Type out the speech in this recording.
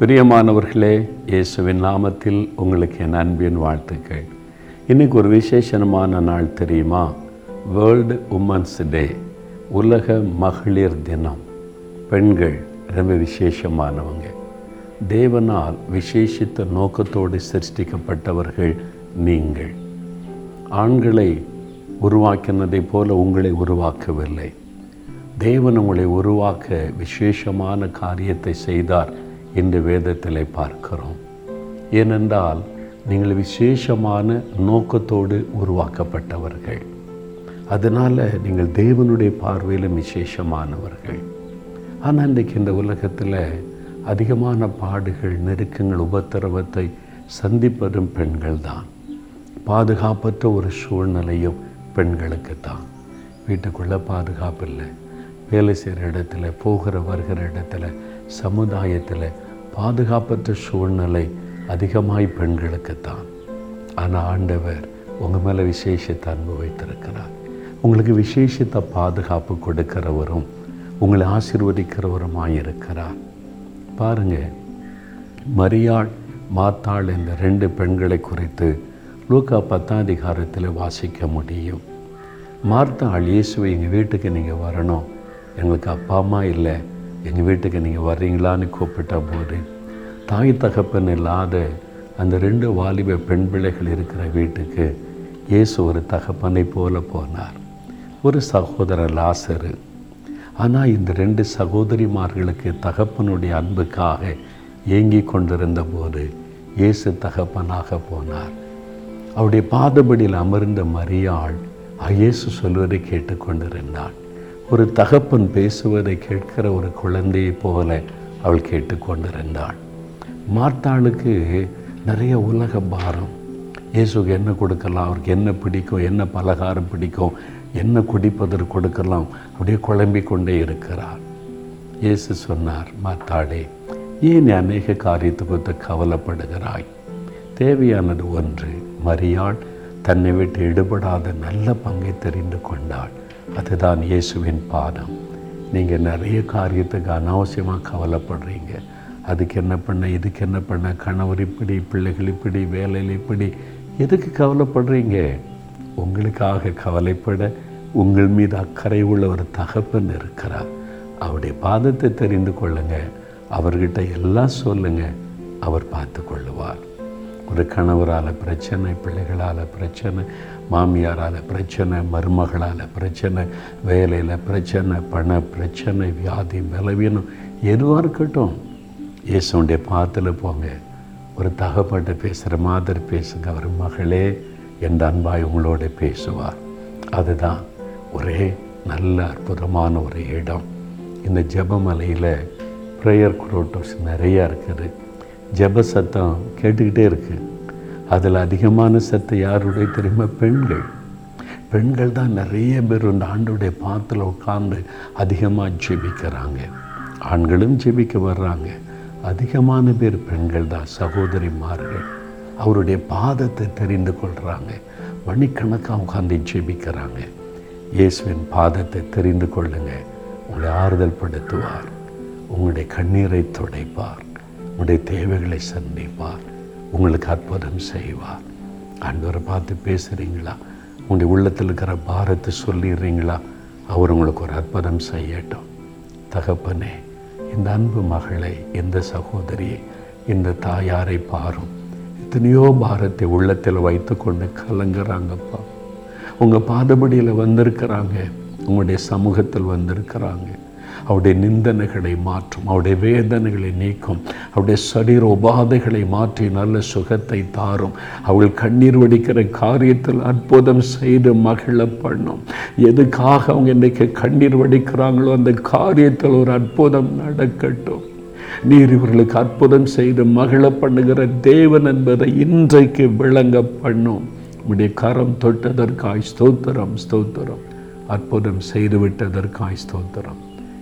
பிரியமானவர்களே இயேசுவின் நாமத்தில் உங்களுக்கு என் அன்பின் வாழ்த்துக்கள். இன்றைக்கு ஒரு விசேஷமான நாள் தெரியுமா? வேர்ல்டு உமன்ஸ் டே உலக மகளிர் தினம். பெண்கள் ரொம்ப விசேஷமானவங்க. தேவனால் விசேஷித்த நோக்கத்தோடு சிருஷ்டிக்கப்பட்டவர்கள் நீங்கள். ஆண்களை உருவாக்கினதைப் போல உங்களை உருவாக்கவில்லை. தேவன் உங்களை உருவாக்க விசேஷமான காரியத்தை செய்தார். என்று வேதத்தில் பார்க்கிறோம். ஏனென்றால் நீங்கள் விசேஷமான நோக்கத்தோடு உருவாக்கப்பட்டவர்கள். அதனால் நீங்கள் தேவனுடைய பார்வையிலும் விசேஷமானவர்கள். ஆனால் இன்றைக்கு இந்த உலகத்தில் அதிகமான பாடுகள் நெருக்கங்கள் உபத்திரவத்தை சந்திப்பதும் பெண்கள் தான் பாதுகாப்பற்ற ஒரு சூழ்நிலையும் பெண்களுக்கு தான் வீட்டுக்குள்ளே பாதுகாப்பு இல்லை வேலை செய்கிற இடத்துல போகிற வருகிற இடத்துல சமுதாயத்தில் பாதுகாப்பற்ற சூழ்நிலை அதிகமாய் பெண்களுக்கு தான் ஆனால் ஆண்டவர் உங்கள் மேலே விசேஷத்தை அன்பு வைத்திருக்கிறார். உங்களுக்கு விசேஷத்தை பாதுகாப்பு கொடுக்கிறவரும் உங்களை ஆசீர்வதிக்கிறவருமாய் இருக்கிறார் பாருங்கள் மரியாள் மாத்தாள் இந்த ரெண்டு பெண்களை குறித்து லூக்கா பத்தாம் அதிகாரத்தில் வாசிக்க முடியும். மார்த்தாள் இயேசுவை எங்கள் வீட்டுக்கு நீங்கள் வரணும். எங்களுக்கு அப்பா அம்மா இல்லை. எங்கள் வீட்டுக்கு நீங்கள் வர்றீங்களான்னு கூப்பிட்ட போது தாய் தகப்பன் இல்லாத அந்த ரெண்டு வாலிப பெண் பிள்ளைகள் இருக்கிற வீட்டுக்கு இயேசு ஒரு தகப்பனை போல போனார். ஒரு சகோதரர் லாசரு. ஆனால் இந்த ரெண்டு சகோதரிமார்களுக்கு தகப்பனுடைய அன்புக்காக ஏங்கி கொண்டிருந்த போது இயேசு தகப்பனாக போனார். அவருடைய பாதபடியில் அமர்ந்த மரியாள் இயேசு சொல்வதை கேட்டுக்கொண்டிருந்தாள் ஒரு தகப்பன் பேசுவதை கேட்கிற ஒரு குழந்தையைப் போல அவள் கேட்டுக்கொண்டிருந்தாள். மார்த்தாளுக்கு நிறைய உலக பாரம். இயேசுக்கு என்ன கொடுக்கலாம்? அவருக்கு என்ன பிடிக்கும்? என்ன பலகாரம் பிடிக்கும்? என்ன குடிப்பதற்கு கொடுக்கலாம்? அப்படியே குழம்பி கொண்டே இருக்கிறார் இயேசு சொன்னார் மாத்தாளே ஏன் அநேக காரியத்தை குறித்து கவலைப்படுகிறாய்? தேவையானது ஒன்று மரியாள். தன்னை விட்டு எடுபடாத நல்ல பங்கை தெரிந்து கொண்டாள். அதுதான் இயேசுவின் பாதம். நீங்கள் நிறைய காரியத்துக்கு அனாவசியமாக கவலைப்படுறீங்க. அதுக்கு என்ன பண்ண இதுக்கு என்ன பண்ண கணவர் இப்படி பிள்ளைகள் இப்படி வேலையில் இப்படி எதுக்கு கவலைப்படுறீங்க? உங்களுக்காக கவலைப்பட உங்கள் மீது அக்கறை உள்ள ஒரு தகப்பன் இருக்கிறார். அவருடைய பாதத்தை தெரிந்து கொள்ளுங்கள் அவர்கிட்ட எல்லாம் சொல்லுங்கள் அவர் பார்த்து கொள்ளுவார். ஒரு கணவரால் பிரச்சனை பிள்ளைகளால் பிரச்சனை மாமியாரால் பிரச்சனை மருமகளால் பிரச்சனை வேலையில் பிரச்சனை பண பிரச்சனை வியாதி பலவீனம் எதுவாக இருக்கட்டும் இயேசுடைய பாத்தில் போங்க. ஒரு தகப்பட்ட பேசுகிற மாதிரி பேசுங்க. அவர் மகளே என் அன்பாய் உங்களோட பேசுவார். அதுதான் ஒரே நல்ல அற்புதமான ஒரு இடம். இந்த ஜெபமலையில் ப்ரேயர் குரோட்டோஸ் நிறையா இருக்குது. ஜெப சத்தம் கேட்டுக்கிட்டே இருக்குது அதில் அதிகமான சத்தம் யாருடைய தெரியுமா? பெண்கள். பெண்கள் தான் நிறைய பேர் இந்த ஆண்டுடைய பாத்தில் உட்கார்ந்து அதிகமாக ஜெபிக்கிறாங்க. ஆண்களும் ஜெபிக்க வர்றாங்க. அதிகமான பேர் பெண்கள் தான் சகோதரிமார்கள். அவருடைய பாதத்தை தெரிந்து கொள்கிறாங்க மணிக்கணக்காக உட்காந்து ஜெபிக்கிறாங்க. இயேசுவின் பாதத்தை தெரிந்து கொள்ளுங்க. உங்களை ஆறுதல் படுத்துவார் உங்களுடைய கண்ணீரை துடைப்பார். உங்களுடைய தேவைகளை சந்திப்பார். உங்களுக்கு அற்புதம் செய்வார். ஆண்டவரை பார்த்து பேசுகிறீங்களா உங்களுடைய உள்ளத்தில் இருக்கிற பாரத்தை சொல்லிடுறீங்களா? அவர் உங்களுக்கு ஒரு அற்புதம் செய்யட்டும். தகப்பனே இந்த அன்பு மகளை இந்த சகோதரியை இந்த தாயாரை பாரும். எத்தனையோ பாரத்தை உள்ளத்தில் வைத்து கொண்டு கலங்குறாங்கப்பா. உங்கள் பாதபடியில் வந்திருக்கிறாங்க. உங்களுடைய சமூகத்தில் வந்திருக்கிறாங்க. அவருடைய நிந்தனைகளை மாற்றும் அவருடைய வேதனைகளை நீக்கும் அவருடைய சரீர உபாதைகளை மாற்றி நல்ல சுகத்தை தாரும். அவள் கண்ணீர் வடிக்கிற காரியத்தில் அற்புதம் செய்து மகிழ பண்ணும். எதுக்காக அவங்க இன்றைக்கு கண்ணீர் வடிக்கிறாங்களோ அந்த காரியத்தில் ஒரு அற்புதம் நடக்கட்டும். நீர் இவர்களுக்கு அற்புதம் செய்து மகிழ பண்ணுகிற தேவன் என்பதை இன்றைக்கு விளங்க பண்ணும். உடைய கரம் தொட்டதற்காய் ஸ்தோத்திரம் ஸ்தோத்திரம். அற்புதம் செய்து விட்டதற்காய் ஸ்தோத்திரம்.